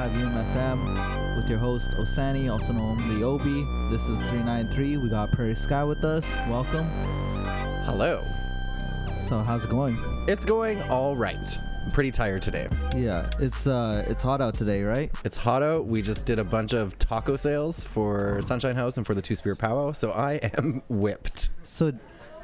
101.5 UMFM with your host Osani, also known the Obi. This is 393. We got Prairie Sky with us. Welcome. Hello. So how's it going? It's going all right. I'm pretty tired today. Yeah, it's uh it's hot out today, right? It's hot out. We just did a bunch of taco sales for Sunshine House and for the Two Spirit Powwow, so I am whipped. So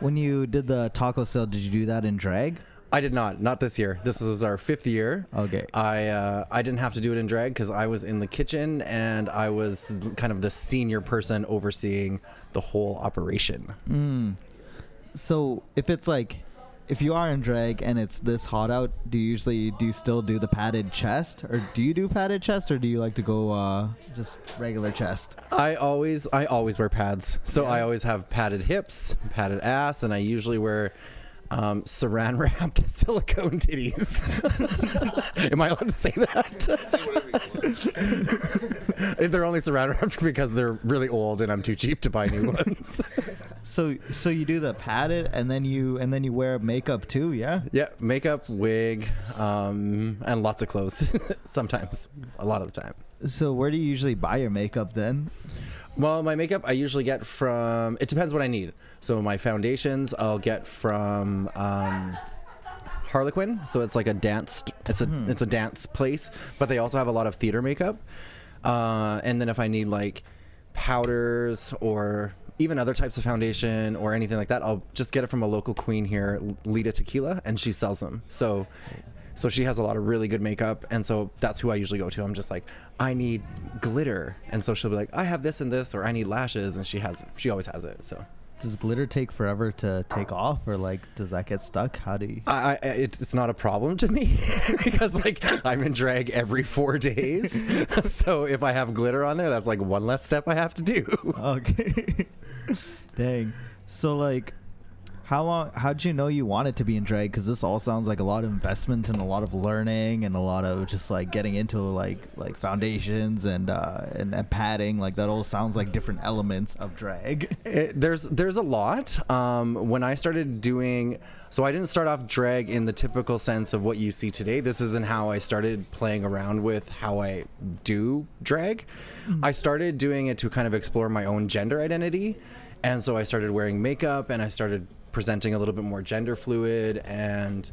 when you did the taco sale, did you do that in drag? I did not, not this year. This was our fifth year. Okay. I uh, I didn't have to do it in drag because I was in the kitchen and I was kind of the senior person overseeing the whole operation. So if it's like if you are in drag and it's this hot out, do you usually do you still do the padded chest or do you do padded chest or do you like to go uh just regular chest? I always I always wear pads. So Yeah. I always have padded hips, padded ass, and I usually wear um, saran wrapped silicone titties. Am I allowed to say that? they're only saran wrapped because they're really old and I'm too cheap to buy new ones. So so you do the padded and then you and then you wear makeup too, yeah? yeah, makeup, wig, um, and lots of clothes. Sometimes, a lot of the time. So where do you usually buy your makeup then? Well, my makeup I usually get from. It depends what I need. So my foundations I'll get from um, Harlequin. So it's like a dance. It's a it's a dance place, but they also have a lot of theater makeup. Uh, and then if I need like powders or even other types of foundation or anything like that, I'll just get it from a local queen here, Lita Tequila, and she sells them. So. So she has a lot of really good makeup, and so that's who I usually go to. I'm just like, I need glitter, and so she'll be like, I have this and this, or I need lashes, and she has, she always has it. So Does glitter take forever to take off or like does that get stuck? How do you I, I it's, it's not a problem to me because like I'm in drag every four days. so if I have glitter on there, that's like one less step I have to do. Okay. Dang. So like how long how'd you know you wanted to be in drag cuz this all sounds like a lot of investment and a lot of learning and a lot of just like getting into like like foundations and uh and, and padding like that all sounds like different elements of drag. It, there's there's a lot. Um, when I started doing, so I didn't start off drag in the typical sense of what you see today. This isn't how I started playing around with how I do drag. I started doing it to kind of explore my own gender identity, and so I started wearing makeup and I started presenting a little bit more gender fluid, and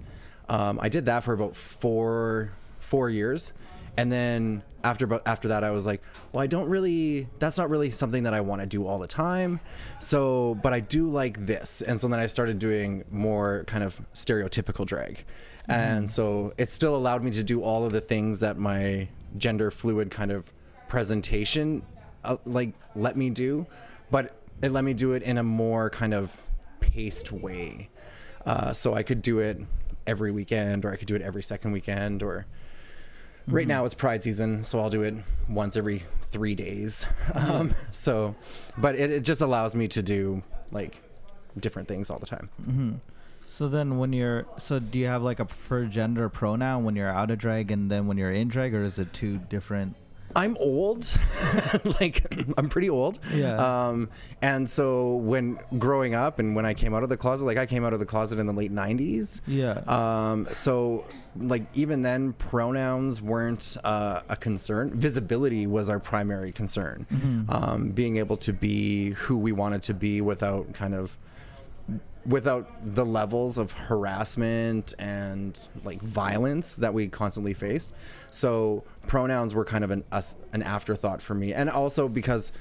um, I did that for about four four years. And then after after that, I was like, well, I don't really. That's not really something that I want to do all the time. So, but I do like this, and so then I started doing more kind of stereotypical drag, and so it still allowed me to do all of the things that my gender fluid kind of presentation uh, like let me do, but it let me do it in a more kind of paced way. Uh, so I could do it every weekend, or I could do it every second weekend, or right now it's pride season so i'll do it once every three days. Um, so but it, it just allows me to do like different things all the time. So then when you're so do you have like a preferred gender pronoun when you're out of drag and then when you're in drag or is it two different I'm old, like I'm pretty old. Yeah. Um, and so when growing up and when I came out of the closet, like I came out of the closet in the late '90s. Yeah. Um, so like even then, pronouns weren't uh, a concern. Visibility was our primary concern. Um, being able to be who we wanted to be without kind of without the levels of harassment and like violence that we constantly faced. So pronouns were kind of an us, an afterthought for me, and also because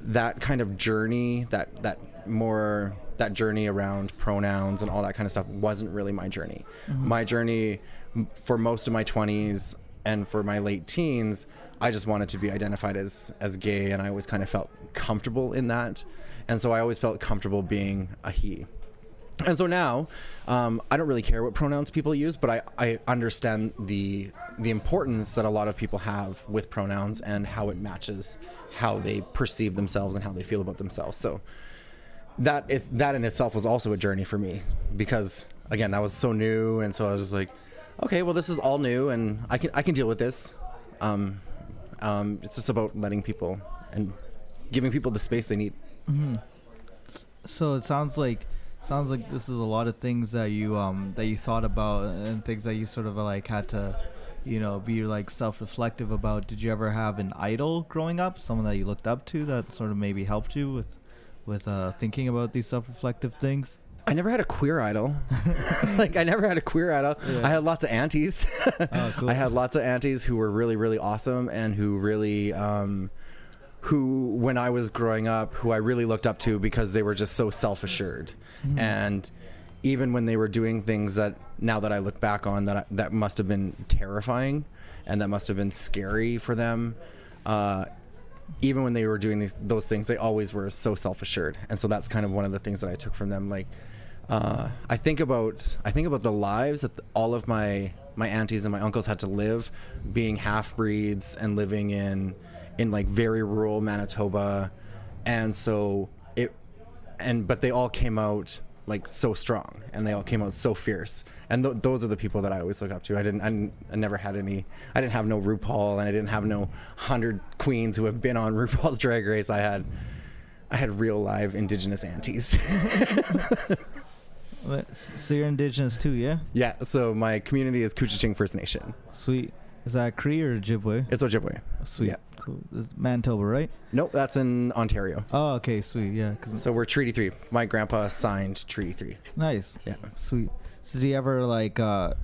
that kind of journey, that that more that journey around pronouns and all that kind of stuff wasn't really my journey. Mm-hmm. My journey for most of my 20s and for my late teens, I just wanted to be identified as as gay, and I always kind of felt comfortable in that, and so I always felt comfortable being a he. And so now, um, I don't really care what pronouns people use, but I, I understand the the importance that a lot of people have with pronouns and how it matches how they perceive themselves and how they feel about themselves. So that that in itself was also a journey for me because again that was so new, and so I was just like, okay, well this is all new, and I can I can deal with this. Um, um, it's just about letting people and giving people the space they need. So it sounds like sounds like this is a lot of things that you um that you thought about and things that you sort of like had to you know be like self-reflective about did you ever have an idol growing up someone that you looked up to that sort of maybe helped you with with uh thinking about these self-reflective things I never had a queer idol. like I never had a queer idol. Yeah. I had lots of aunties. Oh, cool. I had lots of aunties who were really, really awesome and who really, um, who when I was growing up, who I really looked up to because they were just so self-assured, and even when they were doing things that now that I look back on that I, that must have been terrifying, and that must have been scary for them. Uh, even when they were doing these those things, they always were so self assured, and so that's kind of one of the things that I took from them. Like, uh, I think about I think about the lives that all of my my aunties and my uncles had to live, being half breeds and living in in like very rural Manitoba, and so it and but they all came out like so strong and they all came out so fierce. And th- those are the people that i always look up to. I didn't, I never had any i didn't have no rupaul and i didn't have no 100 queens who have been on rupaul's drag race. I had i had real live indigenous aunties. So you're indigenous too yeah? Yeah so my community is Couchiching first nation. Sweet. Is that cree or ojibwe? It's ojibwe. Sweet. Yeah. Manitoba right nope that's in ontario oh okay sweet yeah 'cause- so we're treaty 3 my grandpa signed treaty 3 nice yeah Sweet. So do you ever like uh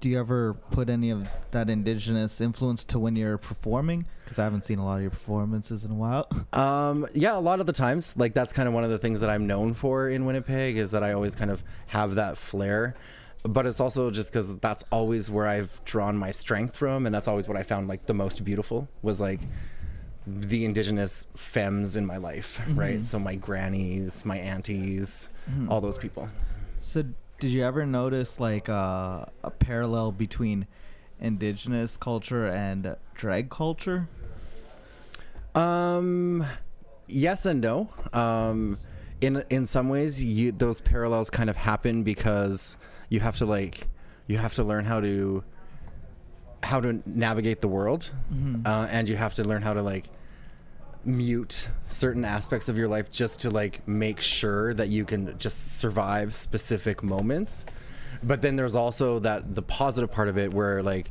do you ever put any of that indigenous influence to when you're performing? Because I haven't seen a lot of your performances in a while. Um, yeah, a lot of the times, like that's kind of one of the things that I'm known for in Winnipeg is that I always kind of have that flair. But it's also just because that's always where I've drawn my strength from, and that's always what I found like the most beautiful was like the indigenous femmes in my life, right? So my grannies, my aunties, all those people. so did you ever notice like uh, a parallel between indigenous culture and drag culture? Um, yes and no. Um, in in some ways, you those parallels kind of happen because you have to like you have to learn how to how to navigate the world, uh, and you have to learn how to like mute certain aspects of your life just to like make sure that you can just survive specific moments. But then there's also that the positive part of it where like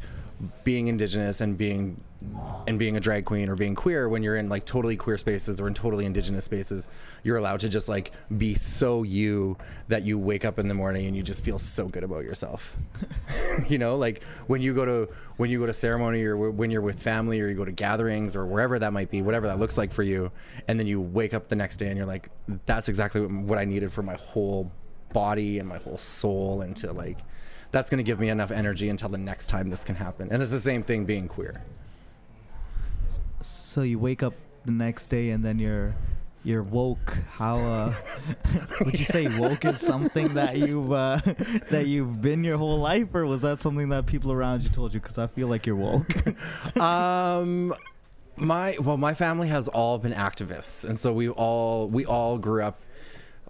being indigenous and being and being a drag queen or being queer when you're in like totally queer spaces or in totally indigenous spaces you're allowed to just like be so you that you wake up in the morning and you just feel so good about yourself. You know like when you go to when you go to ceremony or w- when you're with family or you go to gatherings or wherever that might be whatever that looks like for you and then you wake up the next day and you're like that's exactly what, what i needed for my whole body and my whole soul and to like that's going to give me enough energy until the next time this can happen and it's the same thing being queer So you wake up the next day and then you're you're woke. How uh, would you say woke is something that you've uh, that you've been your whole life, or was that something that people around you told you? Because I feel like you're woke. um my well my family has all been activists and so we all we all grew up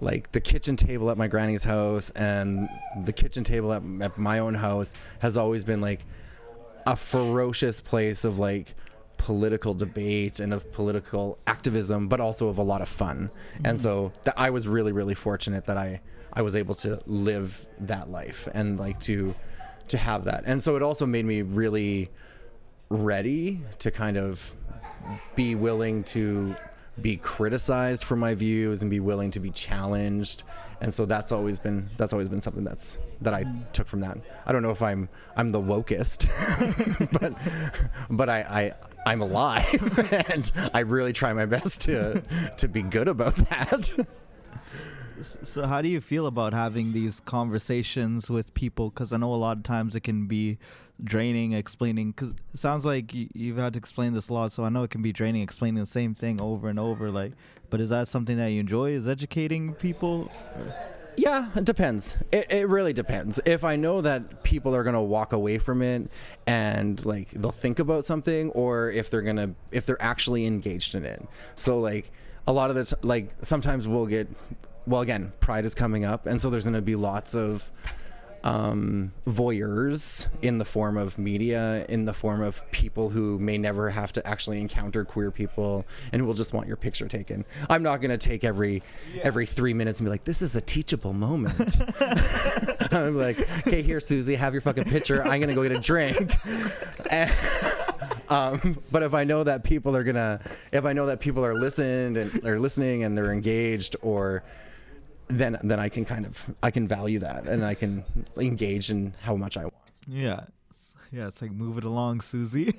like the kitchen table at my granny's house and the kitchen table at, at my own house has always been like a ferocious place of like political debate and of political activism, but also of a lot of fun. And mm-hmm. so that I was really, really fortunate that I I was able to live that life and like to to have that. And so it also made me really ready to kind of be willing to be criticized for my views and be willing to be challenged and so that's always been that's always been something that's that I took from that. I don't know if I'm I'm the wokest, but but I, I I'm alive and I really try my best to to be good about that. So, how do you feel about having these conversations with people? Because I know a lot of times it can be draining explaining. Because it sounds like you've had to explain this a lot, so I know it can be draining explaining the same thing over and over. Like, but is that something that you enjoy? Is educating people? Yeah, it depends. It, it really depends. If I know that people are gonna walk away from it and like they'll think about something, or if they're gonna if they're actually engaged in it. So like a lot of the t- like sometimes we'll get well again pride is coming up and so there's to be lots of um, voyeurs in the form of media, in the form of people who may never have to actually encounter queer people and who will just want your picture taken. I'm not going to take every yeah. every three minutes and be like, "This is a teachable moment." I'm like, "Okay, here, Susie, have your fucking picture. I'm going to go get a drink." And, um, but if I know that people are gonna, if I know that people are listened and are listening and they're engaged, or then then I can kind of I can value that and I can engage in how much I want. Yeah, yeah, it's like move it along, Susie.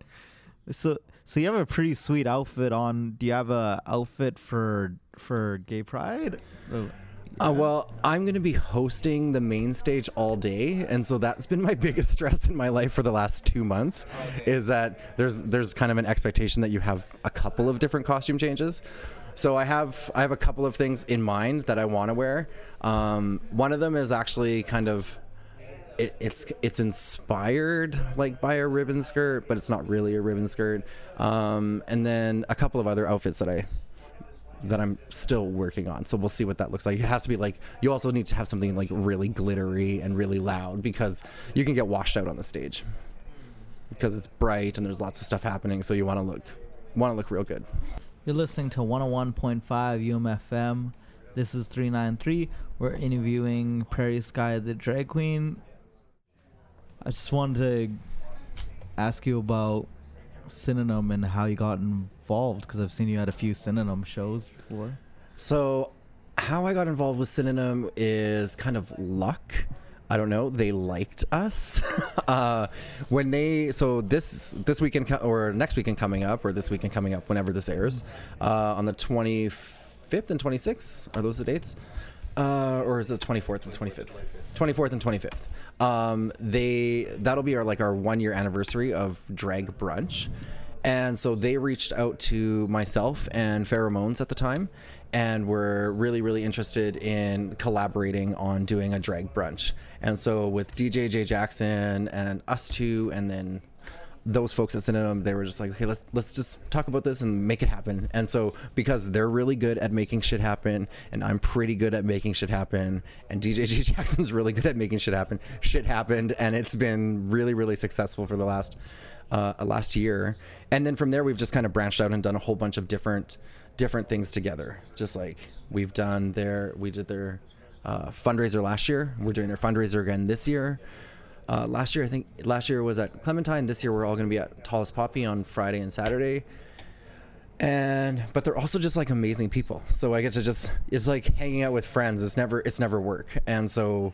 so so you have a pretty sweet outfit on. Do you have a outfit for for Gay Pride? Oh. Uh, well, I'm going to be hosting the main stage all day, and so that's been my biggest stress in my life for the last two months. Is that there's there's kind of an expectation that you have a couple of different costume changes. So I have I have a couple of things in mind that I want to wear. Um, one of them is actually kind of it, it's it's inspired like by a ribbon skirt, but it's not really a ribbon skirt. Um, and then a couple of other outfits that I that I'm still working on. So we'll see what that looks like. It has to be like you also need to have something like really glittery and really loud because you can get washed out on the stage because it's bright and there's lots of stuff happening. So you want to look want to look real good. You're listening to 101.5 UMFM. This is 393. We're interviewing Prairie Sky, the drag queen. I just wanted to ask you about Synonym and how you got involved because I've seen you at a few Synonym shows before. So, how I got involved with Synonym is kind of luck. I don't know. They liked us uh, when they. So this this weekend or next weekend coming up, or this weekend coming up, whenever this airs, uh, on the twenty fifth and twenty sixth. Are those the dates? Uh, or is it twenty fourth and twenty fifth? Twenty fourth and twenty fifth. Um, they that'll be our like our one year anniversary of Drag Brunch, and so they reached out to myself and Pheromones at the time, and we're really really interested in collaborating on doing a drag brunch and so with dj j jackson and us two and then those folks at Synonym, they were just like, okay, let's let's just talk about this and make it happen. And so because they're really good at making shit happen, and I'm pretty good at making shit happen, and DJ Jackson's really good at making shit happen, shit happened, and it's been really really successful for the last uh, last year. And then from there, we've just kind of branched out and done a whole bunch of different different things together. Just like we've done their, we did their uh, fundraiser last year. We're doing their fundraiser again this year. Uh, last year, I think last year was at Clementine. This year, we're all going to be at Tallest Poppy on Friday and Saturday. And but they're also just like amazing people. So I get to just it's like hanging out with friends. It's never it's never work. And so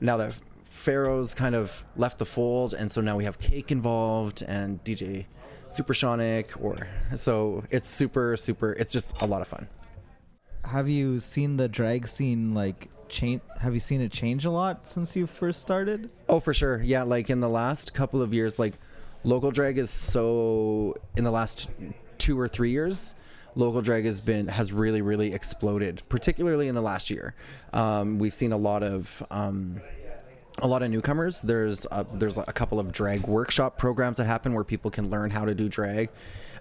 now that Pharaoh's kind of left the fold, and so now we have Cake involved and DJ Supersonic or so it's super super it's just a lot of fun. Have you seen the drag scene like change have you seen it change a lot since you first started? Oh, for sure. Yeah, like in the last couple of years like local drag is so in the last 2 or 3 years local drag has been has really really exploded particularly in the last year um, we've seen a lot of um, a lot of newcomers. There's a, there's a couple of drag workshop programs that happen where people can learn how to do drag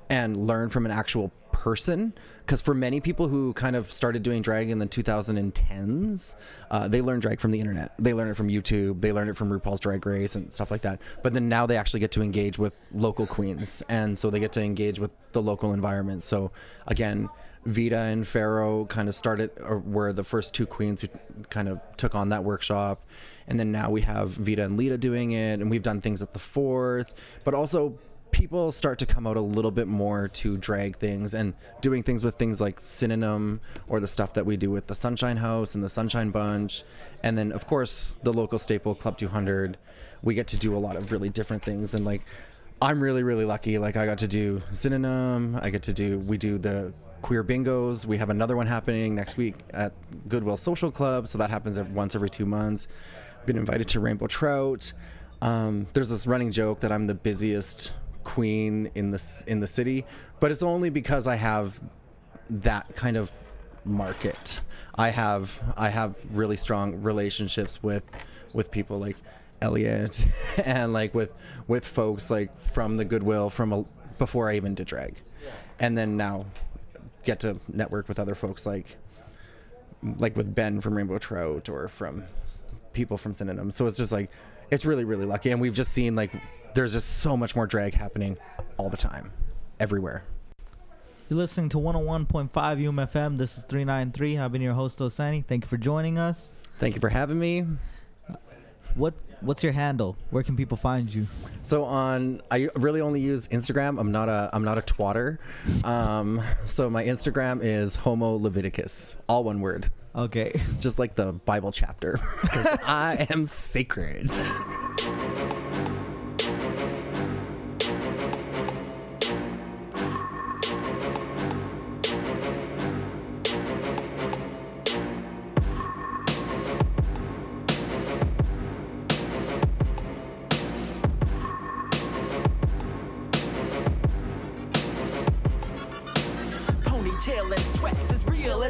and learn from an actual person. Because for many people who kind of started doing drag in the 2010s, uh, they learn drag from the internet. They learn it from YouTube. They learn it from RuPaul's Drag Race and stuff like that. But then now they actually get to engage with local queens, and so they get to engage with the local environment. So again. Vita and Pharaoh kind of started, or were the first two queens who kind of took on that workshop. And then now we have Vita and Lita doing it, and we've done things at the fourth, but also people start to come out a little bit more to drag things and doing things with things like synonym or the stuff that we do with the Sunshine House and the Sunshine Bunch. And then, of course, the local staple, Club 200. We get to do a lot of really different things. And like, I'm really, really lucky. Like, I got to do synonym. I get to do, we do the queer bingos. We have another one happening next week at Goodwill Social Club. So that happens once every two months. Been invited to Rainbow Trout. Um, there's this running joke that I'm the busiest queen in the in the city, but it's only because I have that kind of market. I have I have really strong relationships with with people like Elliot and like with with folks like from the Goodwill from a, before I even did drag, and then now get to network with other folks like like with Ben from Rainbow Trout or from people from Synonym. So it's just like it's really really lucky, and we've just seen like there's just so much more drag happening all the time, everywhere. You're listening to 101.5 UMFM. This is 393. I've been your host, Osani. Thank you for joining us. Thank you for having me. What What's your handle? Where can people find you? So on, I really only use Instagram. I'm not a I'm not a twatter. Um, so my Instagram is Homo Leviticus, all one word. Okay. Just like the Bible chapter, because I am sacred.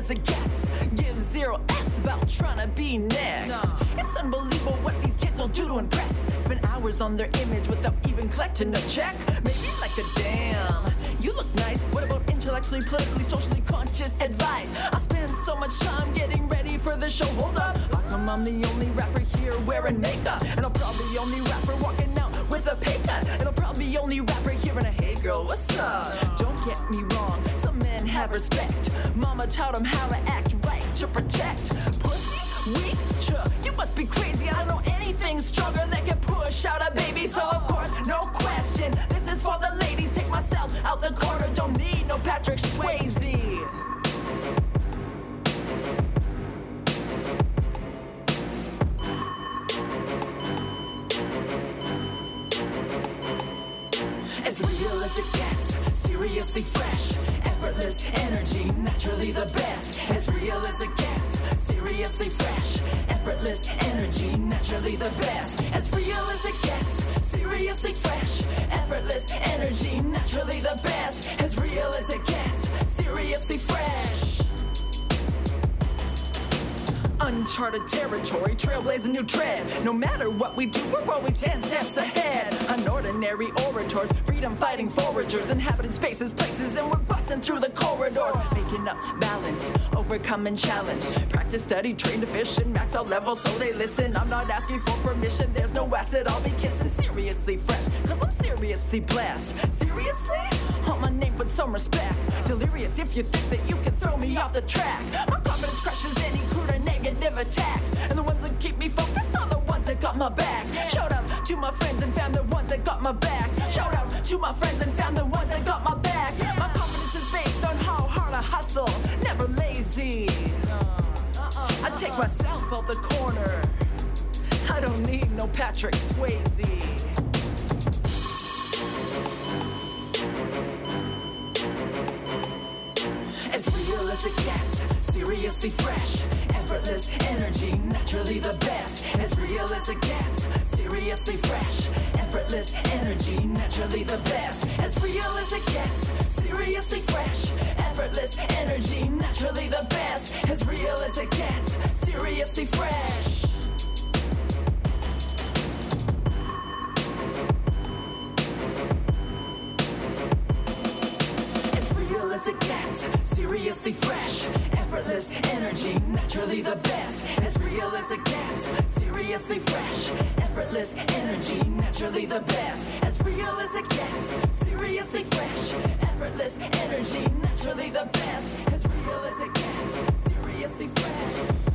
As it gets. Give zero F's about trying to be next. It's unbelievable what these kids will do to impress. Spend hours on their image without even collecting a check. Maybe like a damn. You look nice. What about intellectually, politically, socially conscious advice? I spend so much time getting ready for the show. Hold up. How come I'm the only rapper here wearing makeup? And I'm probably the only rapper walking out with a pay cut. And I'm probably the only rapper here in a hey girl, what's up? Don't get me wrong, have respect. Mama taught him how to act right to protect. Pussy, weak, sure, you must be crazy. I don't know anything stronger that can push out a baby. So of course, no question, this is for the ladies. Take myself out the corner, don't need no Patrick Swayze. As real as it gets, seriously fresh, effortless energy, naturally the best. As real as it gets, seriously fresh, effortless energy, naturally the best. As real as it gets, seriously fresh, effortless energy, naturally the best. As real as it gets, seriously fresh. Uncharted territory, trailblazing new trends. No matter what we do, we're always 10 steps ahead. Unordinary orators, freedom fighting foragers, inhabiting spaces, places, and we're busting through the corridors. Making up balance, overcoming challenge. Practice, study, train to fish, and max out level so they listen. I'm not asking for permission, there's no acid, I'll be kissing. Seriously fresh, cause I'm seriously blessed. Seriously? On my name with some respect. Delirious if you think that you can throw me off the track. My confidence crushes any crude or negative attacks. And the ones that keep me focused are the ones that got my back. Shout up to my friends and fam, to my friends and found the ones that got my back. My confidence is based on how hard I hustle, never lazy. I take myself out the corner. I don't need no Patrick Swayze. As real as it gets, seriously fresh, effortless energy, naturally the best. As real as it gets, seriously fresh, effortless energy, naturally the best. As real as it gets, seriously fresh, effortless energy, naturally the best. As real as it gets, seriously fresh. Seriously fresh. Effortless energy, naturally the best. As real as it gets, seriously fresh. Effortless energy, naturally the best. As real as it gets, seriously fresh. Effortless energy, naturally the best. As real as it gets, seriously fresh.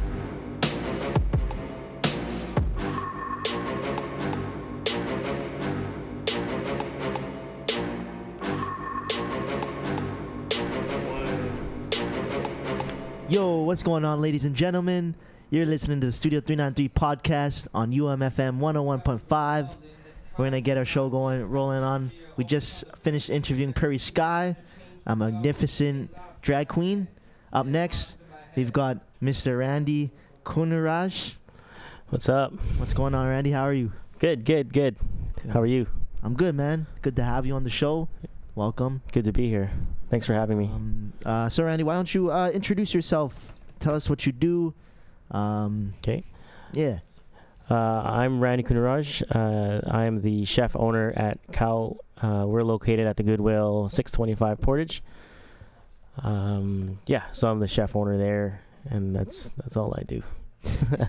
Yo, what's going on, ladies and gentlemen? You're listening to the Studio 393 podcast on UMFM 101.5. We're going to get our show going, rolling on. We just finished interviewing Prairie Sky, a magnificent drag queen. Up next, we've got Mr. Randy Kunaraj. What's up? What's going on, Randy? How are you? Good, good, good. How are you? I'm good, man. Good to have you on the show. Welcome. Good to be here. Thanks for having me. Um, uh, so, Randy, why don't you uh, introduce yourself? Tell us what you do. Um, Okay. yeah. Uh, I'm Randy Kunaraj. Uh, I am the chef owner at Khao. Uh, we're located at the Goodwill 625 Portage. Um, yeah, so I'm the chef owner there, and that's that's all I do.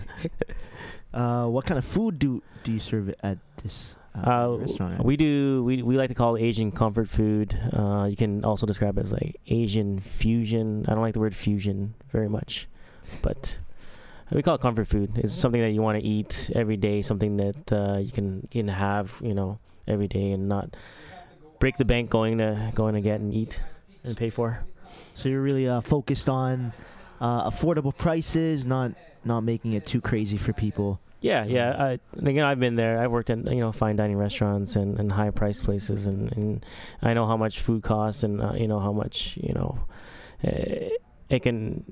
Uh, what kind of food do do you serve at this uh, Uh, restaurant? we do we, we like to call it Asian comfort food. Uh, you can also describe it as like Asian fusion. I don't like the word fusion very much, but we call it comfort food. It's something that you want to eat every day, something that uh, you can you can have you know every day and not break the bank going to going to get and eat and pay for. so you're really uh, focused on uh, affordable prices, not not making it too crazy for people. Yeah, yeah. I, again, I've been there. I've worked in you know fine dining restaurants and, and high price places, and, and I know how much food costs, and uh, you know how much you know uh, it can.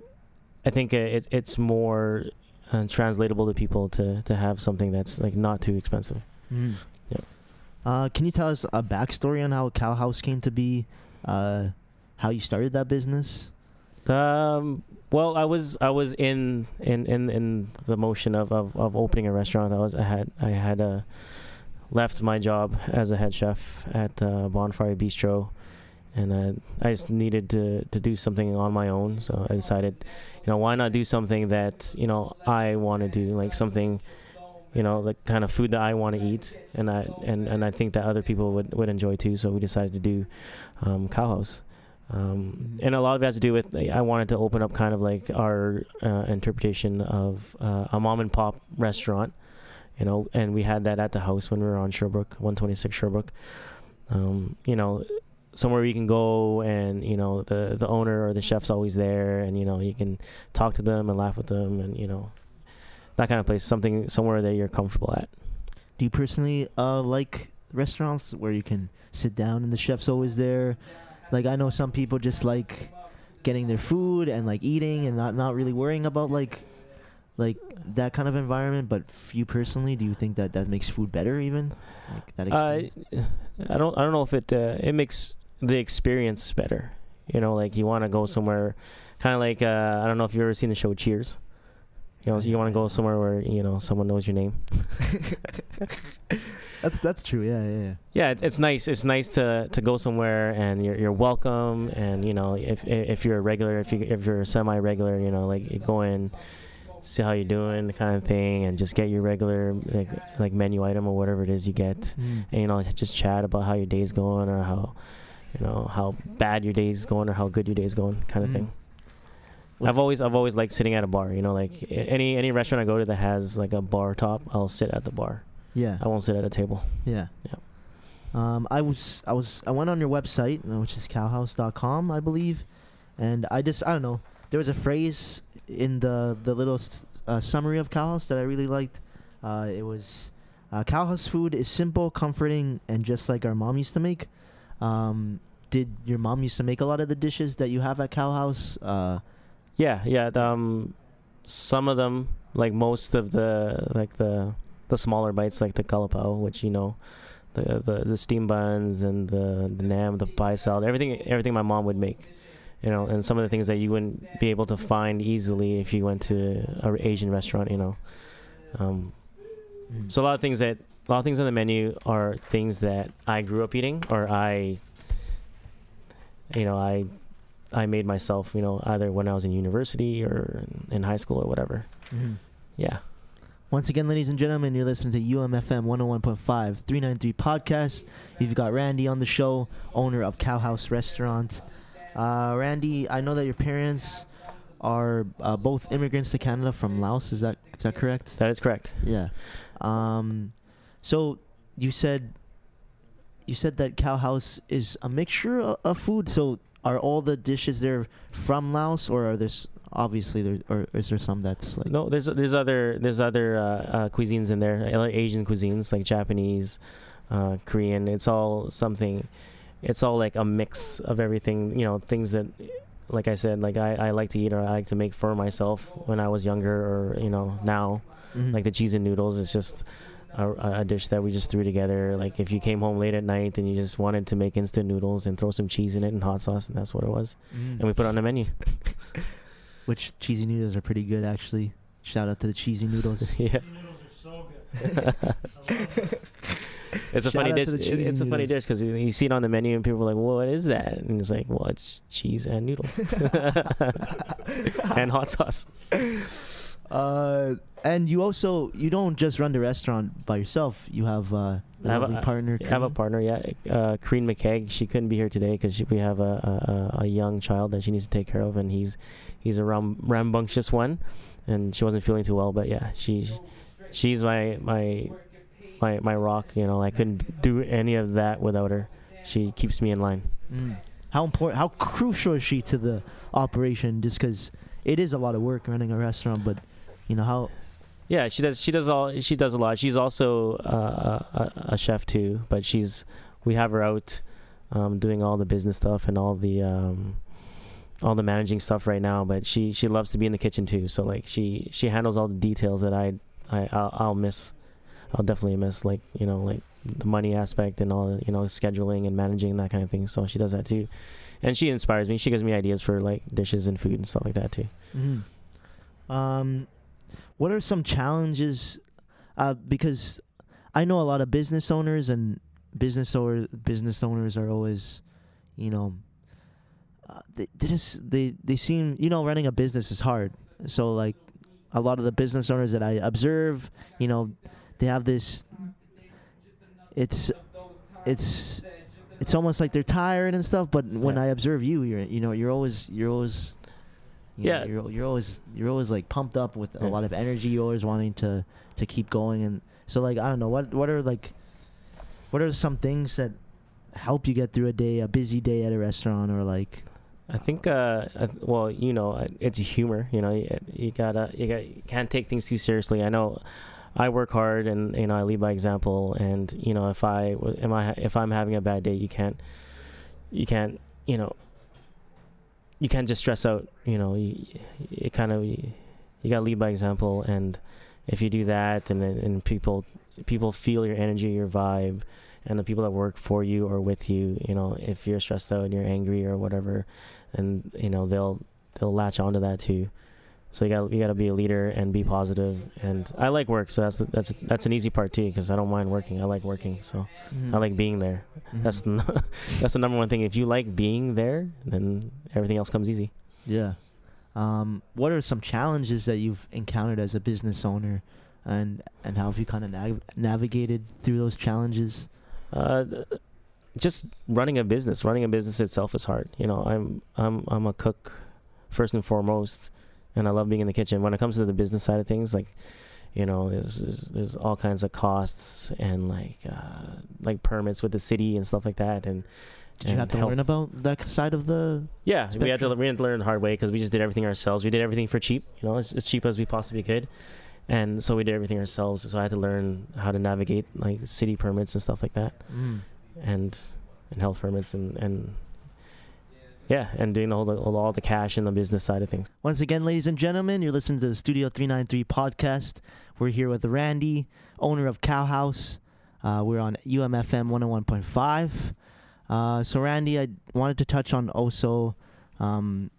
I think it, it's more uh, translatable to people to, to have something that's like not too expensive. Mm. Yep. Uh, can you tell us a backstory on how Khao House came to be? Uh, how you started that business? Um, well, I was I was in in, in, in the motion of, of, of opening a restaurant. I was I had I had uh, left my job as a head chef at uh, Bonfire Bistro, and uh, I just needed to to do something on my own. So I decided, you know, why not do something that you know I want to do, like something. You know, the kind of food that I want to eat, and I and, and I think that other people would, would enjoy too. So we decided to do um. Um, Mhm. and a lot of it has to do with like, I wanted to open up kind of like our uh, interpretation of uh, a mom and pop restaurant, you know, and we had that at the house when we were on Sherbrook, 126 Sherbrook. Um, you know, somewhere you can go and you know the the owner or the chef's always there, and you know you can talk to them and laugh with them, and you know that kind of place, something somewhere that you're comfortable at. Do you personally uh, like restaurants where you can sit down and the chef's always there? Like I know some people just like getting their food and like eating and not not really worrying about like like that kind of environment. But f- you personally, do you think that that makes food better even? Like that Uh, experience? I don't I don't know if it uh, it makes the experience better. You know, like you want to go somewhere, kind of like uh, I don't know if you've ever seen the show Cheers. You know, so you want to go somewhere where you know someone knows your name. that's that's true. Yeah, yeah, yeah. Yeah, it's, it's nice. It's nice to, to go somewhere and you're you're welcome. And you know, if if you're a regular, if you if you're a semi regular, you know, like you go in, see how you're doing, kind of thing, and just get your regular like like menu item or whatever it is you get. Mm. and you know just chat about how your day's going or how you know how bad your day's going or how good your day's going kind of Mm. thing i've always i've always liked sitting at a bar you know like any any restaurant i go to that has like a bar top i'll sit at the bar Yeah. i won't sit at a table Yeah. Yep. Um, I was I was I went on your website, uh, which is khaohouse.com, I believe, and I just I don't know. There was a phrase in the the little uh, summary of Khao House that I really liked. Uh, it was uh, Khao House food is simple, comforting, and just like our mom used to make. Um, did your mom used to make a lot of the dishes that you have at Khao House? Uh, yeah yeah um some of them like most of the like the the smaller bites like the kalapao which you know the the, the steam buns and the, the nam the pie salad everything everything my mom would make you know and some of the things that you wouldn't be able to find easily if you went to a asian restaurant you know um, mm. so a lot of things that a lot of things on the menu are things that I grew up eating or I you know I I made myself, you know, either when I was in university or in high school or whatever. Mhm. Yeah. Once again, ladies and gentlemen, you're listening to UMFM 101.5 393 podcast. You've got Randy on the show, owner of Khao House Restaurant. Uh, Randy, I know that your parents are uh, both immigrants to Canada from Laos. Is that is that correct? That is correct. Yeah. Um, so you said you said that Khao House is a mixture of, of food. So are all the dishes there from Laos, or are this obviously there, or is there some that's like No, there's there's other there's other uh, uh, cuisines in there, uh, Asian cuisines like Japanese, uh, Korean. It's all something. It's all like a mix of everything. You know, things that, like I said, like I, I like to eat or I like to make for myself when I was younger or you know now. Mhm. Like the cheese and noodles It's just a, a dish that we just threw together. Like if you came home late at night and you just wanted to make instant noodles and throw some cheese in it and hot sauce, and that's what it was. Mm. And we put it on the menu. Which cheesy noodles are pretty good, actually. Shout out to the cheesy noodles. yeah. It's a Shout funny dish. to the It- cheesy It's a funny dish because you, you see it on the menu and people are like, well, "What is that?" And it's like, "Well, it's cheese and noodles and hot sauce." Uh, and you also you don't just run the restaurant by yourself. You have uh, a I have a- lovely partner. I have a partner, yeah, uh, Kareen McKegg. She couldn't be here today because we have a, a a young child that she needs to take care of, and he's he's a ram- rambunctious one, and she wasn't feeling too well. But yeah, she she's my my my my rock. You know, I couldn't do any of that without her. She keeps me in line. Mm. How important? How crucial is she to the operation? Just because it is a lot of work running a restaurant, but you know how. Yeah, she does. She does all. She does a lot. She's also uh, a, a chef too, but she's. We have her out, um, doing all the business stuff and all the, um, all the managing stuff right now. But she she loves to be in the kitchen too. So like she she handles all the details that I I I'll, I'll miss. I'll definitely miss like you know like the money aspect and all the, you know scheduling and managing that kind of thing. So she does that too, and she inspires me. She gives me ideas for like dishes and food and stuff like that too. Mhm. Um, what are some challenges? Uh, because I know a lot of business owners and business or business owners are always, you know, uh, they they just they they seem you know running a business is hard. So like a lot of the business owners that I observe, you know, they have this. It's, it's, it's almost like they're tired and stuff. But when Yeah. I observe you, you're you know you're always you're always you know, Yeah. you're you're always you're always like pumped up with a Yeah. lot of energy. You're always wanting to to keep going, and so like I don't know what what are like what are some things that help you get through a day, a busy day at a restaurant, or like I think, uh, I th- well, you know, it's humor. You know, you, you gotta, you got, you can't take things too seriously. I know, I work hard, and you know, I lead by example. And you know, if I am I if I'm having a bad day, you can't, you can't, you know, you can't just stress out. You know, you, kind of, you, you gotta lead by example. And if you do that, and and people, people feel your energy, your vibe. And the people that work for you or with you, you know, if you're stressed out and you're angry or whatever, and you know they'll they'll latch onto that too. So you got you got to be a leader and be positive. And I like work, so that's that's that's an easy part too because I don't mind working. I like working, so I like being there. Mhm. That's the, that's the number one thing. If you like being there, then everything else comes easy. yeah. Um, what are some challenges that you've encountered as a business owner, and and how have you kind of nav- navigated through those challenges? Uh, just running a business. Running a business itself is hard. You know, I'm I'm I'm a cook first and foremost, and I love being in the kitchen. When it comes to the business side of things, like you know, there's there's, there's all kinds of costs and like uh, like permits with the city and stuff like that. And Did you have to health. learn about that side of the? Yeah, we had to we had to learn the hard way because we just did everything ourselves. We did everything for cheap, you know, as, as cheap as we possibly could, and so we did everything ourselves. So I had to learn how to navigate like city permits and stuff like that Mm. and and health permits and and yeah, and doing the whole all, the cash and the business side of things. Once again, ladies and gentlemen, you're listening to the Studio 393 podcast. We're here with Randy, owner of Khao House. Uh, we're on UMFM 101.5. Uh, so, Randy, I wanted to touch on also. Um,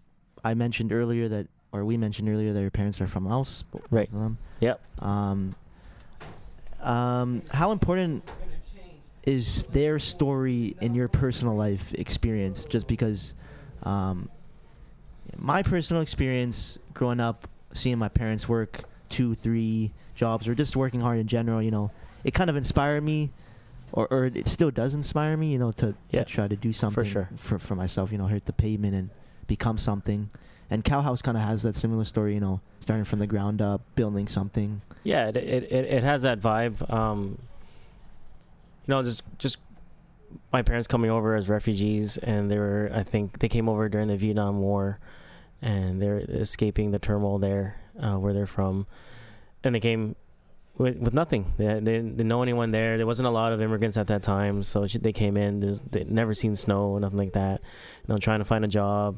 I mentioned earlier that, or we mentioned earlier that your parents are from Laos. Right. them. Yep. Um, um, how important is their story in your personal life experience? Just because um, my personal experience growing up, seeing my parents work two, three jobs, or just working hard in general, you know, it kind of inspired me, or, or it still does inspire me, you know, to, Yeah, to try to do something for, sure. for, for myself, you know, hit the pavement and become something. And Khao House kind of has that similar story, you know, starting from the ground up, building something. Yeah, it it, it, it has that vibe. Um, you know, just just my parents coming over as refugees, and they were I think they came over during the Vietnam War, and they're escaping the turmoil there uh, where they're from, and they came with, with nothing. They, they didn't know anyone there. There wasn't a lot of immigrants at that time, so they came in. They'd never seen snow, nothing like that. You know, trying to find a job.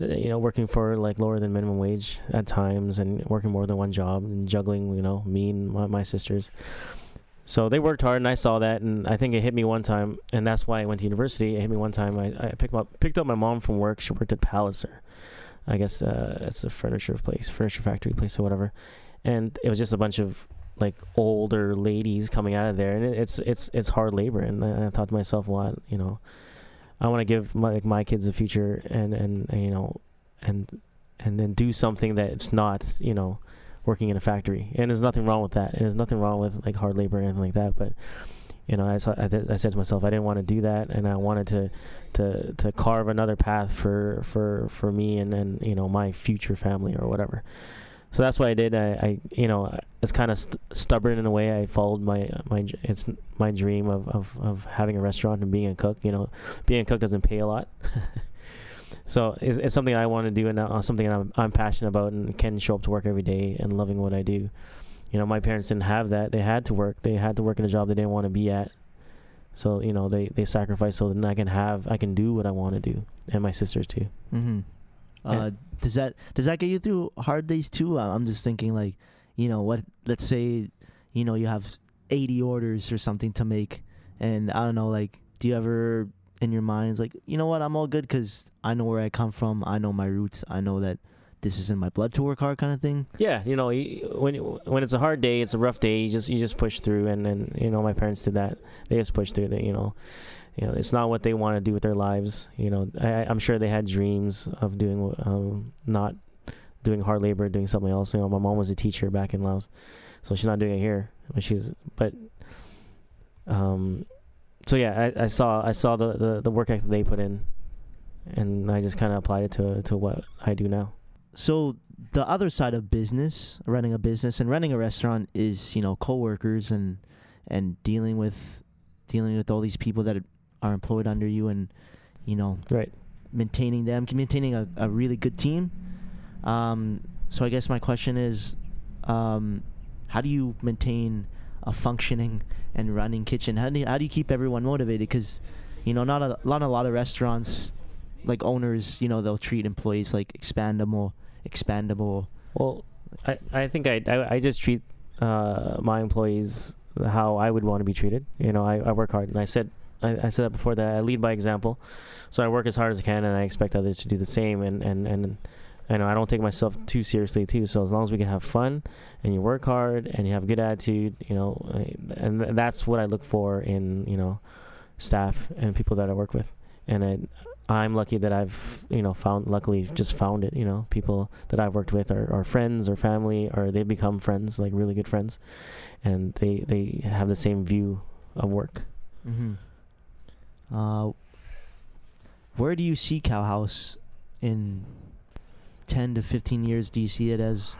uh, You know, working for like lower than minimum wage at times, and working more than one job, and juggling. You know, me and my, my sisters. So they worked hard, and I saw that, and I think it hit me one time, and that's why I went to university. It hit me one time. I, I picked up picked up my mom from work. She worked at Palliser, I guess uh, it's a furniture place, furniture factory place, or whatever. And it was just a bunch of like older ladies coming out of there, and it, it's it's it's hard labor. And I, I thought to myself, well, you know, I want to give my like, my kids a future, and, and and you know, and and then do something that it's not, you know, working in a factory. And there's nothing wrong with that. And there's nothing wrong with like hard labor or anything like that. But you know, I, I, th- I said to myself, I didn't want to do that, and I wanted to to to carve another path for for for me and and you know my future family or whatever. So that's what I did. I, I you know, it's kind of st- stubborn in a way. I followed my my it's my dream of, of of having a restaurant and being a cook. You know, being a cook doesn't pay a lot. So it's, it's something I want to do and uh, something I'm, I'm passionate about and can show up to work every day and loving what I do. You know, my parents didn't have that. They had to work. They had to work in a job they didn't want to be at. So, you know, they, they sacrificed so that I can have, I can do what I want to do. And my sisters too. Mm-hmm. Uh, does that does that get you through hard days too? I'm just thinking like, you know, what? Let's say, you know, you have 80 orders or something to make, and I don't know, like, do you ever in your minds like, you know what? I'm all good because I know where I come from. I know my roots. I know that this is in my blood to work hard, kind of thing. Yeah, you know, when when it's a hard day, it's a rough day. You just you just push through, and and you know, my parents did that. They just pushed through. They, you know, you know, it's not what they want to do with their lives. You know, I, I'm sure they had dreams of doing um, not doing hard labor, doing something else. You know, my mom was a teacher back in Laos, so she's not doing it here. But she's but um, so yeah, I, I saw I saw the, the the work ethic they put in, and I just kind of applied it to to what I do now. So the other side of business, running a business and running a restaurant is, you know, coworkers and and dealing with dealing with all these people that are employed under you and you know, Right. maintaining them, maintaining a, a really good team. Um, so I guess my question is, um, how do you maintain a functioning and running kitchen? How do you, how do you keep everyone motivated? Because you know, not a lot a lot of restaurants, like owners, you know, they'll treat employees like expandable, expandable. Well, I, I think I, I, I just treat uh, my employees how I would want to be treated. You know, I, I work hard, and I said I, I said that before that I lead by example. So I work as hard as I can, and I expect others to do the same. And and and you know, I don't take myself too seriously too. So as long as we can have fun, and you work hard, and you have a good attitude, you know, and th- that's what I look for in you know staff and people that I work with. And I, I'm lucky that I've you know found luckily just found it. You know, people that I've worked with are, are friends or family, or they become friends, like really good friends, and they they have the same view of work. Mm-hmm. Uh, where do you see Khao House in ten to fifteen years? Do you see it as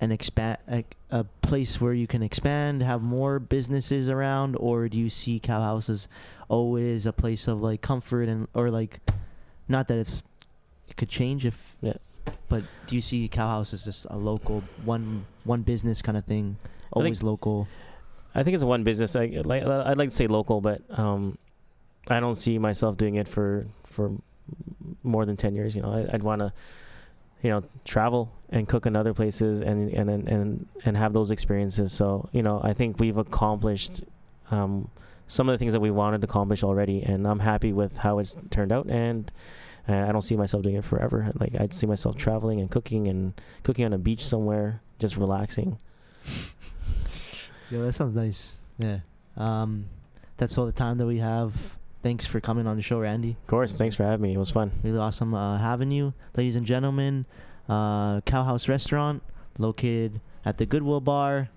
an expand a, a place where you can expand, have more businesses around, or do you see Khao House as always a place of like comfort and or like not that it's it could change if Yeah. but do you see Khao House as just a local one one business kind of thing, always local? I think it's one business. I like I'd like to say local, but um, I don't see myself doing it for for more than ten years. You know, I, I'd want to, you know, travel and cook in other places and and and and have those experiences. So you know, I think we've accomplished um, some of the things that we wanted to accomplish already, and I'm happy with how it's turned out. And uh, I don't see myself doing it forever. Like I'd see myself traveling and cooking and cooking on a beach somewhere, just relaxing. Yo, that sounds nice. Yeah. Um, that's all the time that we have. Thanks for coming on the show, Randy. Of course. Thanks for having me. It was fun. Really awesome uh, having you, ladies and gentlemen. Uh, Khao House Restaurant, located at the Goodwill Bar.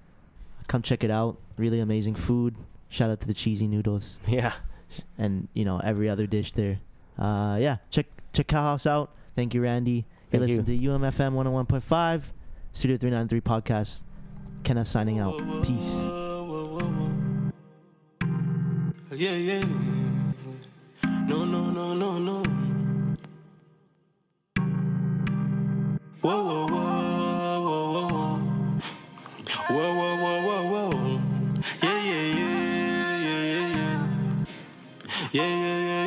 Come check it out. Really amazing food. Shout out to the cheesy noodles Yeah. and you know every other dish there. Uh, yeah, check check Khao House out. Thank you, Randy. You're Thank listening to UMFM 101.5, Studio 393 podcast. Kenna signing out. Peace. Yeah, yeah. No, no, no, no, no. Whoa, whoa, whoa, whoa, whoa, whoa. Whoa, whoa, whoa, whoa, yeah, yeah, yeah, yeah. Yeah, yeah, yeah, yeah, yeah.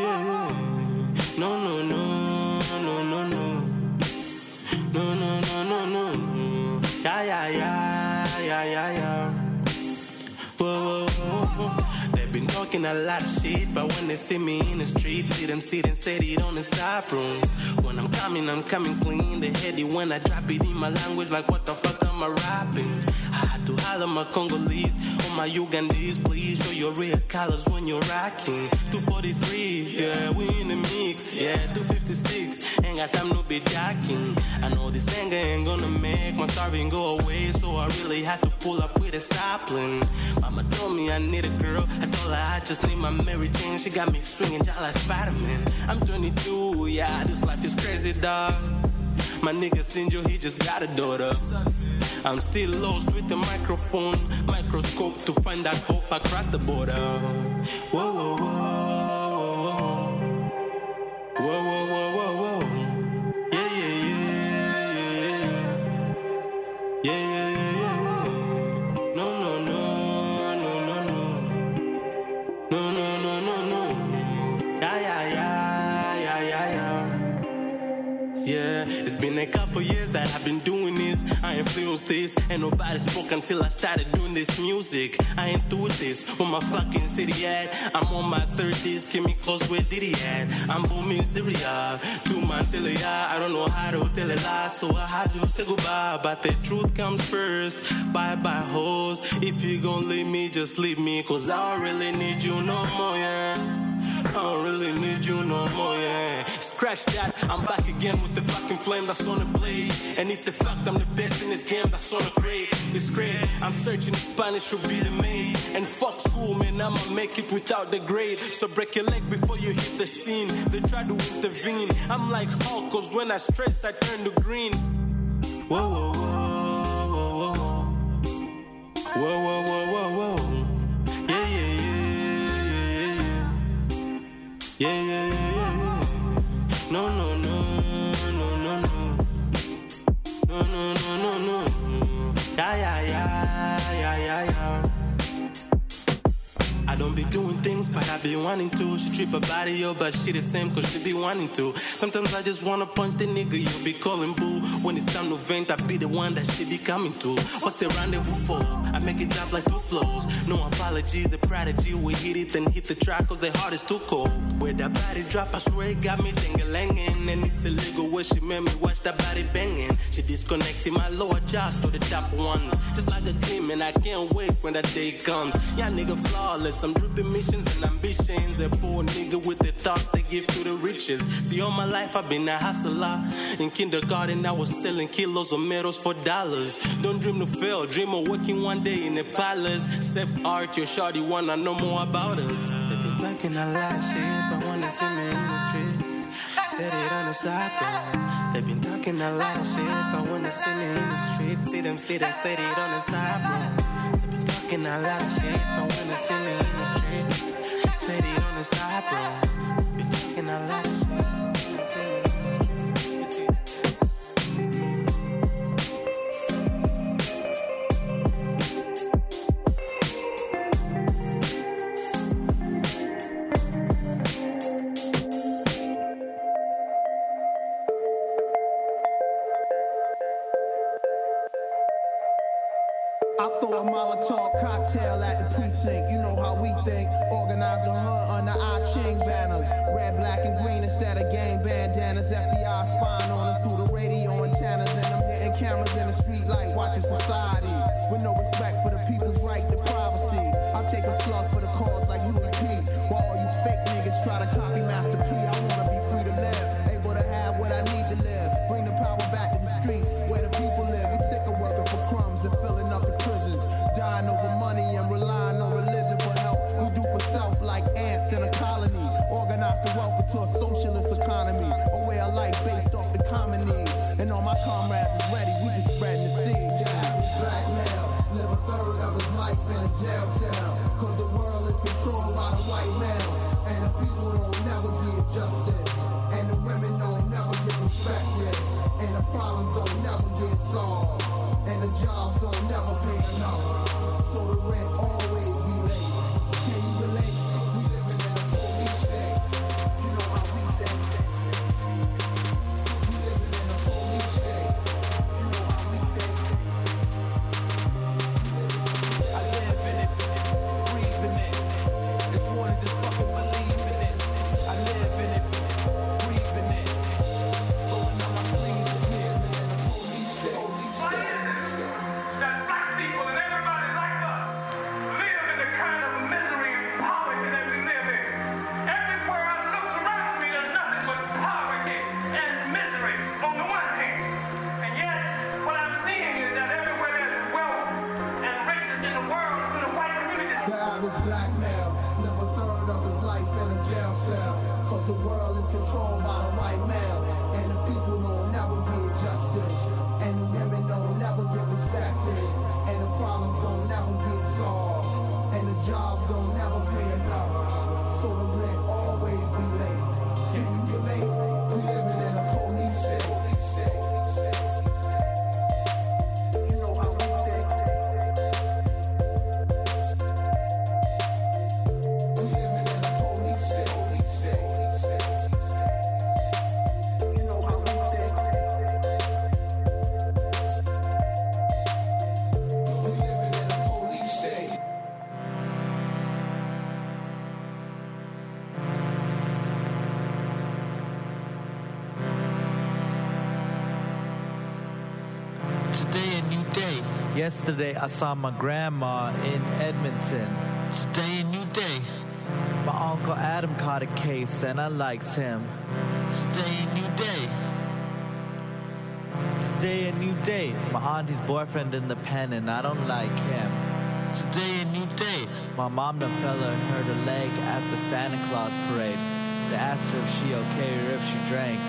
Talking a lot of shit, but when they see me in the street, see them sitting and on the side room. When I'm coming, I'm coming clean. They head it when I drop it in my language, like what the fuck am I rapping? I had to holler my Congolese on my Ugandese, please show your real colors when you're rocking. 243, yeah, we in the yeah, 256, ain't got time to be jacking. I know this anger ain't gonna make my starving go away, so I really had to pull up with a sapling. Mama told me I need a girl, I told her I just need my Mary Jane. She got me swinging just like Spider-Man. I'm 22, yeah, this life is crazy, dog. My nigga Sinjo, he just got a daughter. I'm still lost with the microphone, microscope to find that hope across the border. Whoa, whoa, whoa, Whoa, whoa, whoa, whoa, whoa. Yeah, yeah, yeah, yeah, yeah. Yeah, yeah, yeah, yeah. No, no, no, no, no, no. No, no, no, no, no. Yeah, yeah, yeah, yeah, yeah, yeah. It's been a couple years that I've been doing I influenced this, and nobody spoke until I started doing this music. I ain't through this. Where my fucking city at? I'm on my 30s. Keep me close where Diddy at? I'm booming Syria. To Mantelia. I don't know how to tell a lie, so I had to say goodbye. But the truth comes first. Bye bye, hoes. If you gon' leave me, just leave me. Cause I don't really need you no more, yeah. I don't really need you no more, yeah. Scratch that, I'm back again with the fucking flame that's on the blade. And it's a fact, I'm the best in this game that's on the grade. It's great, I'm searching Spanish to be the main. And fuck school, man, I'ma make it without the grade. So break your leg before you hit the scene. They try to intervene. I'm like Hulk, cause when I stress, I turn to green. Whoa, whoa, whoa, whoa, whoa. Whoa, whoa, whoa, whoa, whoa. Yeah, yeah, Yeah, yeah, yeah, yeah, yeah. No, no, no, no, no, no. No, no, no, no, no. Yeah, yeah, yeah, don't be doing things, but I be wanting to. She trip her body up, but she the same, cause she be wanting to. Sometimes I just wanna punch the nigga, you be calling boo. When it's time to vent, I be the one that she be coming to. What's the rendezvous for? I make it drop like two flows. No apologies, the prodigy, we hit it, then hit the track, cause the heart is too cold. Where that body drop, I swear it got me ding-a-langin'. And it's illegal where she made me watch that body banging. She disconnected my lower jaws to the top ones. Just like a dream, and I can't wait when that day comes. Yeah, nigga flawless. I'm dripping missions and ambitions. A poor nigga with the thoughts they give to the riches. See, all my life I've been a hustler. In kindergarten, I was selling kilos of metals for dollars. Don't dream to fail, dream of working one day in a palace. Self art, your shorty wanna know more about us. They've been talking a lot of shit, but wanna see me in the street. Said it on the side. They've been talking a lot of shit, but wanna see me in the street. See them, see that, said it on the side, Looking a lot of shit. I wanna see me in the street. City on the side, bro. Been taking a lot of shit. Wanna see me society. With no respect for the people's right to jobs don't never pay enough. So the rent always be late. Can you relate? We living in a police state. Yesterday, I saw my grandma in Edmonton. Today a new day. My uncle Adam caught a case, and I liked him. Today a new day. Today, a new day. My auntie's boyfriend in the pen, and I don't like him. Today a new day. My mom done fell and hurt her leg at the Santa Claus parade. They asked her if she okay or if she drank.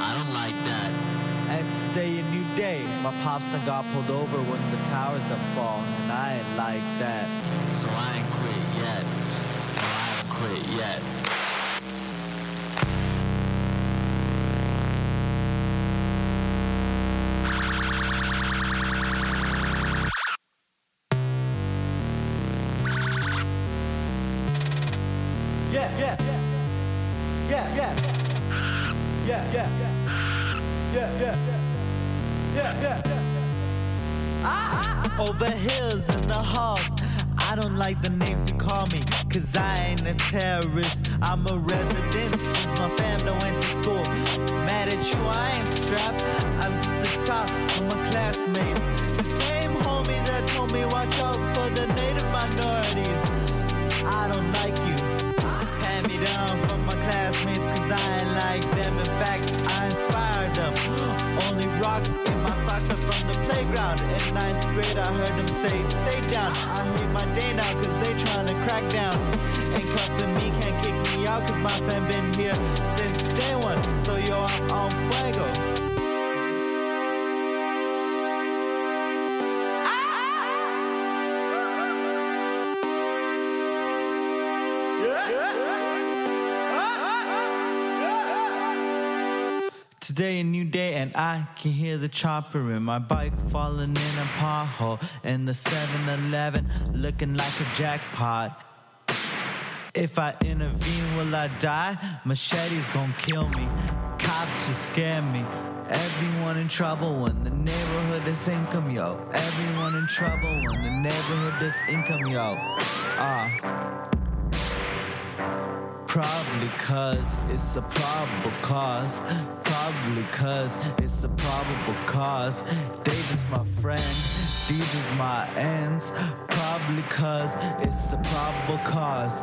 I don't like that. Day. My pops done got pulled over when the towers done fall, and I ain't like that. So I ain't quit yet. I haven't quit yet. Resident since my family went to school. Mad at you, I ain't strapped. I'm just a child from my classmates. The same homie that told me watch out for the native minorities. I don't like you. Hand me down from my classmates, cause I ain't like them. In fact, I inspired them. Only rocks in my socks are from the playground. In ninth grade, I heard them say, stay down. I hate my day now, cause they trying to crack down. My fam been here since day one. So yo, I'm on fuego. Today a new day and I can hear the chopper in my bike falling in a pothole and the 7-Eleven looking like a jackpot. If I intervene, will I die? Machete's gonna kill me. Cops just scare me. Everyone in trouble when the neighborhood is income, yo. Everyone in trouble when the neighborhood is income, yo. Ah. Probably cause it's a probable cause. Probably cause it's a probable cause. They just my friend, these is my ends. Probably cause it's a probable cause.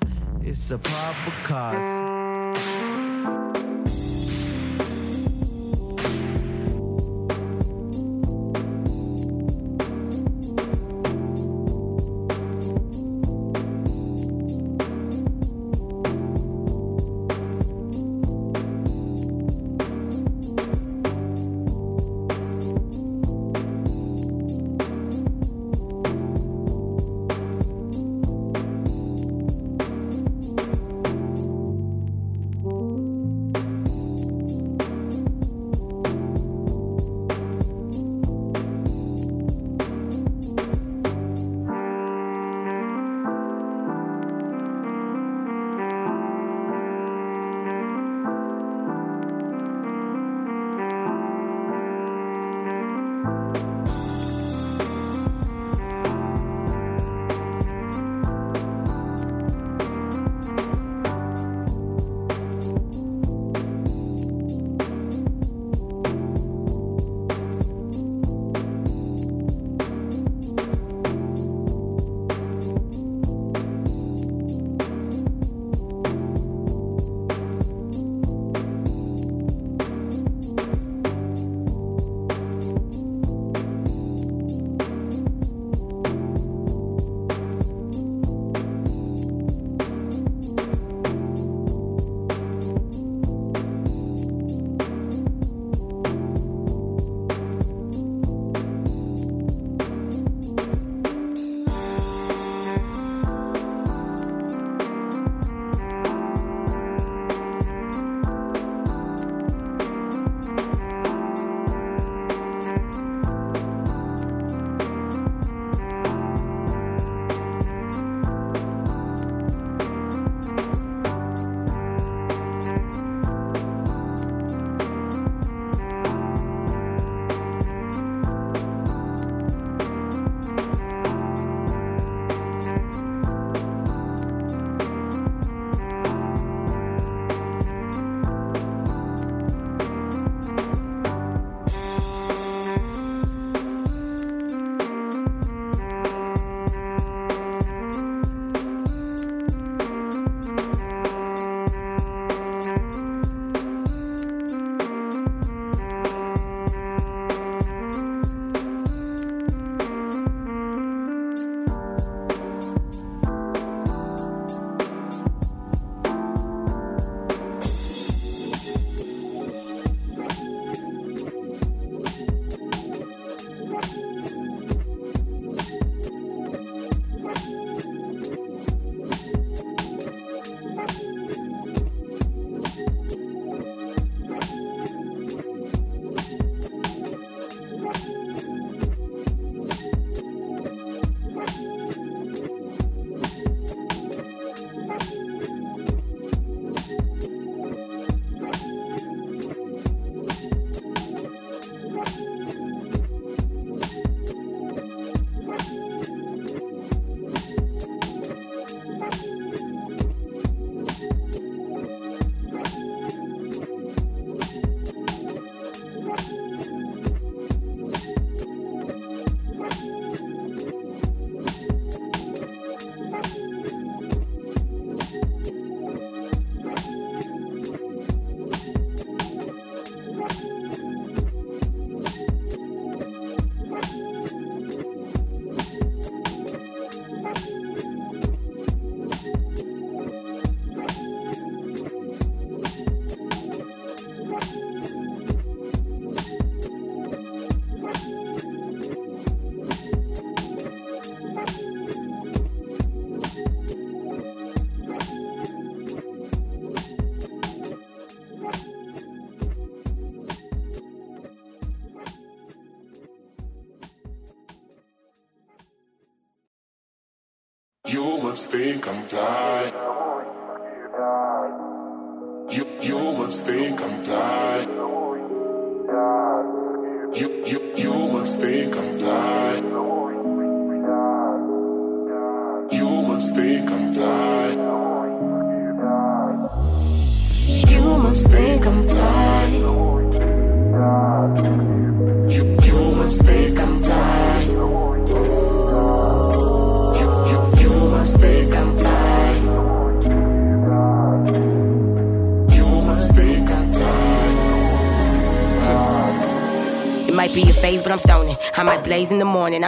It's a proper cause.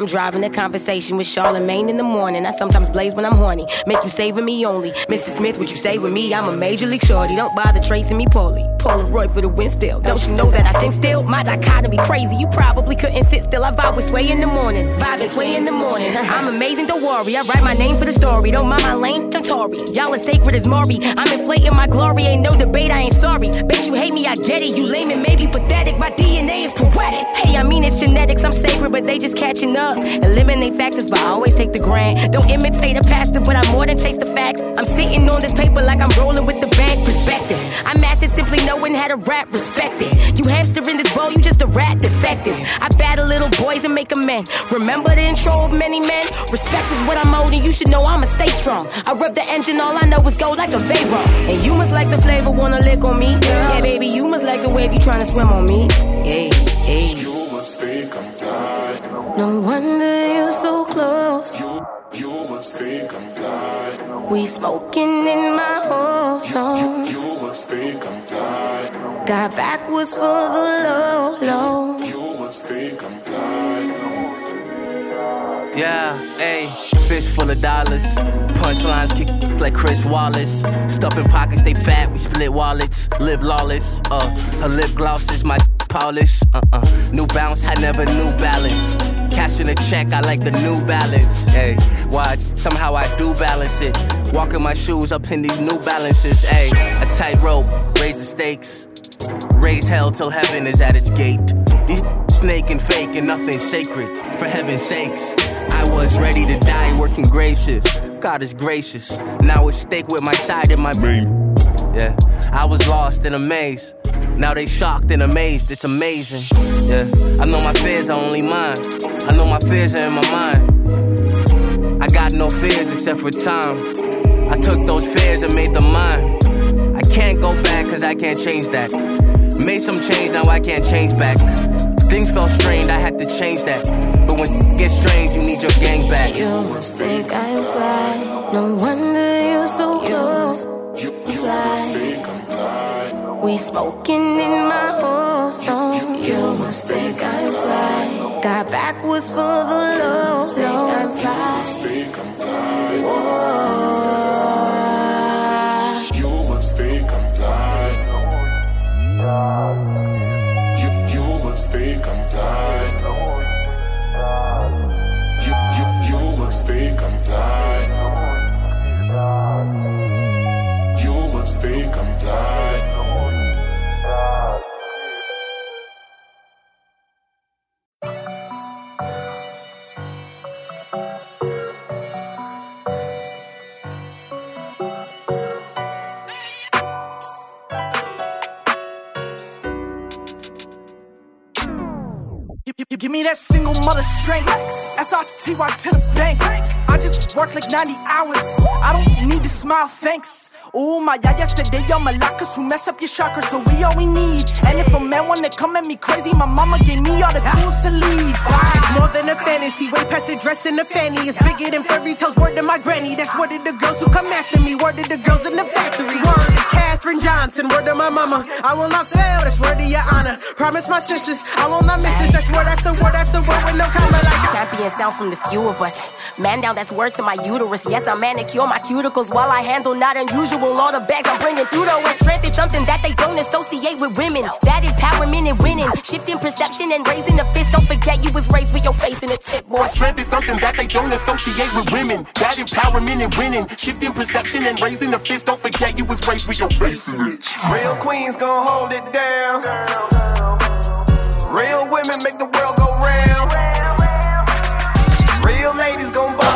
I'm driving a conversation with Charlemagne in the morning. I sometimes blaze when I'm horny. Make you saving me only. Mr. Smith, would you stay with me? I'm a major league shorty. Don't bother tracing me poorly. Polaroid for the win still. Don't you know that I sing still? My dichotomy crazy. You probably couldn't sit still. I vibe with sway in the morning. Vibing sway in the morning. I'm amazing, don't worry. I write my name for the story. Don't mind my lane, don't Tory. Y'all as sacred as Maury. I'm inflating my glory. Ain't no debate, I ain't sorry. Bet you hate me, I get it. You lame and maybe pathetic. My DNA is poetic. Hey, I mean it's genetics. I'm sacred, but they just catching up. Eliminate factors, but I always take the grant. Don't imitate a pastor, but I'm more than chase the facts. I'm sitting on this paper like I'm rolling with the bank perspective. I mastered simply knowing how to rap, respect it. You hamster in this bowl, you just a rat defective. I battle little boys and make them men. Remember the intro of many men? Respect is what I'm owed, and you should know I'ma stay strong. I rub the engine, all I know is go like a Veyron. And you must like the flavor, wanna lick on me. Yeah, baby, you must like the wave, you tryna swim on me. Hey, hey. You must think I'm fly. No wonder you're so close. You, you must think I'm fly. We smoking in my whole song. You must think I'm fly. Got backwards for the low, low. You must think I'm fly. Yeah, ayy, fish full of dollars. Punchlines kick like Chris Wallace. Stuffing pockets, they fat, we split wallets. Live lawless, uh, her lip gloss is my polish. Uh uh, new bounce, I never knew balance. Cashing a check, I like the new balance. Hey, watch, somehow I do balance it. Walking my shoes up in these new balances. Ayy, a tight rope, raise the stakes. Raise hell till heaven is at its gate. These snake and fake and nothing sacred. For heaven's sakes, I was ready to die working gracious. God is gracious. Now it's stake with my side and my brain. Yeah, I was lost in a maze. Now they shocked and amazed. It's amazing. Yeah, I know my fears are only mine. I know my fears are in my mind. I got no fears except for time. I took those fears and made them mine. I can't go back cause I can't change that. Made some change, now I can't change back. Things felt strained, I had to change that. But when it gets strange, you need your gang back. You must think I'm fly. No wonder you're so close. You must fly. We smoking in my whole song. You must think I'm fly. Got backwards for the low, low. I'm fly. Think I'm fly. You must think I'm fly. That single mother strength. S-I-T-Y to the bank. I just work like 90 hours. I don't need to smile, thanks. Ooh, my yaya said they are malacas who mess up your chakras, so we all we need. And if a man wanna come at me crazy, my mama gave me all the tools to lead. It's more than a fantasy, way past the dress the fanny. It's bigger than fairy tales, word to my granny. That's word to the girls who come after me, word to the girls in the factory. Word to Catherine Johnson, word to my mama. I will not fail, that's word to your honor. Promise my sisters, I will not miss this. That's word after word after word with no comma like sound from the few of us. Man down, that's word to my uterus. Yes, I manicure my cuticles while I handle not unusual. All the bags I'm bringing through though. And strength is something that they don't associate with women. That empowerment and winning. Shifting perception and raising the fist. Don't forget you was raised with your face in a tip, boy. Strength is something that they don't associate with women. That empowerment and winning. Shifting perception and raising the fist. Don't forget you was raised with your face in it. Real queens gon' hold it down. Real women make the world go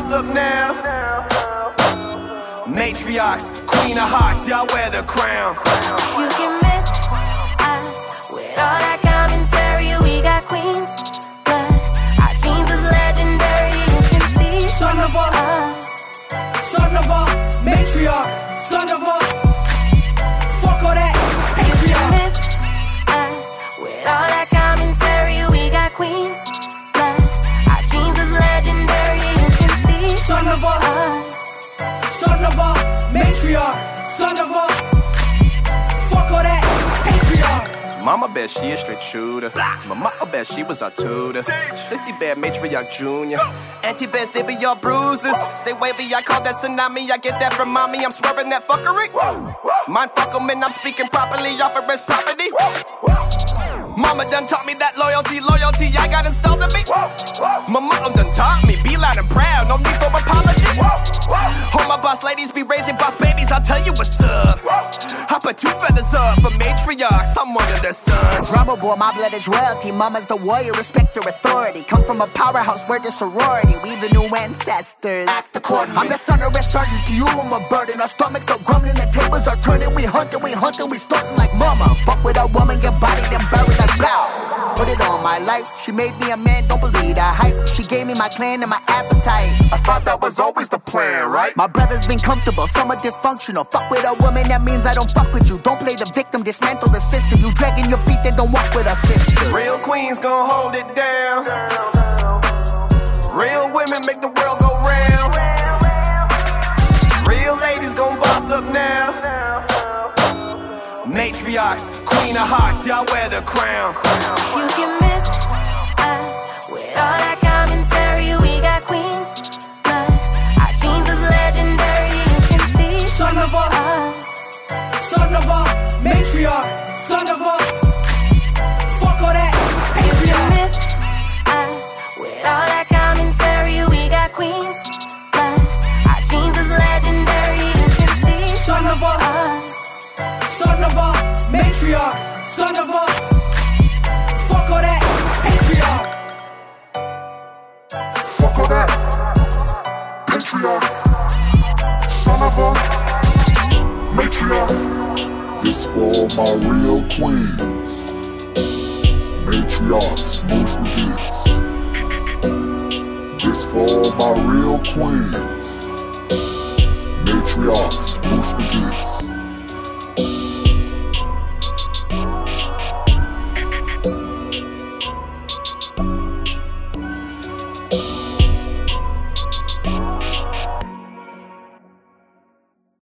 gon' up now. Matriarchs, queen of hearts, y'all wear the crown. You can miss us with all that commentary. We got queens, but our genes is legendary. You can see Son of a- us. Son of matriarch, of a, matriarch, son of a. Fuck all that. Patriarch. Mama bet she a straight shooter. Mama bet she was our tutor. Sissy bet matriarch junior. Auntie bets they be your bruises. Stay wavy, I call that tsunami. I get that from mommy. I'm swerving that fuckery. Mind fuck 'em and I'm speaking properly off of rest property. Mama done taught me that loyalty, loyalty I got installed in me. My mom done taught me, be loud and proud, no need for apology. All my boss ladies be raising boss babies, I'll tell you what's up. I put two feathers up for matriarchs, I'm one of the sons. Drama boy, my blood is royalty. Mama's a warrior, respect her authority. Come from a powerhouse, we're the sorority. We the new ancestors. Act accordingly. I'm the son of Red Sergeant to you, I'm a burden. Our stomachs are grumbling, the tables are turning. We hunting, we hunting, we stunting like mama. Fuck with a woman, get bodied and buried like bow. Put it on my life. She made me a man, don't believe that hype. She gave me my clan and my appetite. I thought that was always the plan, right? My brother's been comfortable, some are dysfunctional. Fuck with a woman, that means I don't fuck with you. Don't play the victim, dismantle the system. You dragging your feet, then don't walk with a sister. Real queens gon' hold it down. Real women make the world go Matriarchs, queen of hearts, y'all wear the crown. You can son of a. Fuck all that. Fuck all that. Son of a matriarch. This for my real queens. Matriarchs, Moose McGeets. This for my real queens. Matriarchs, McGeets.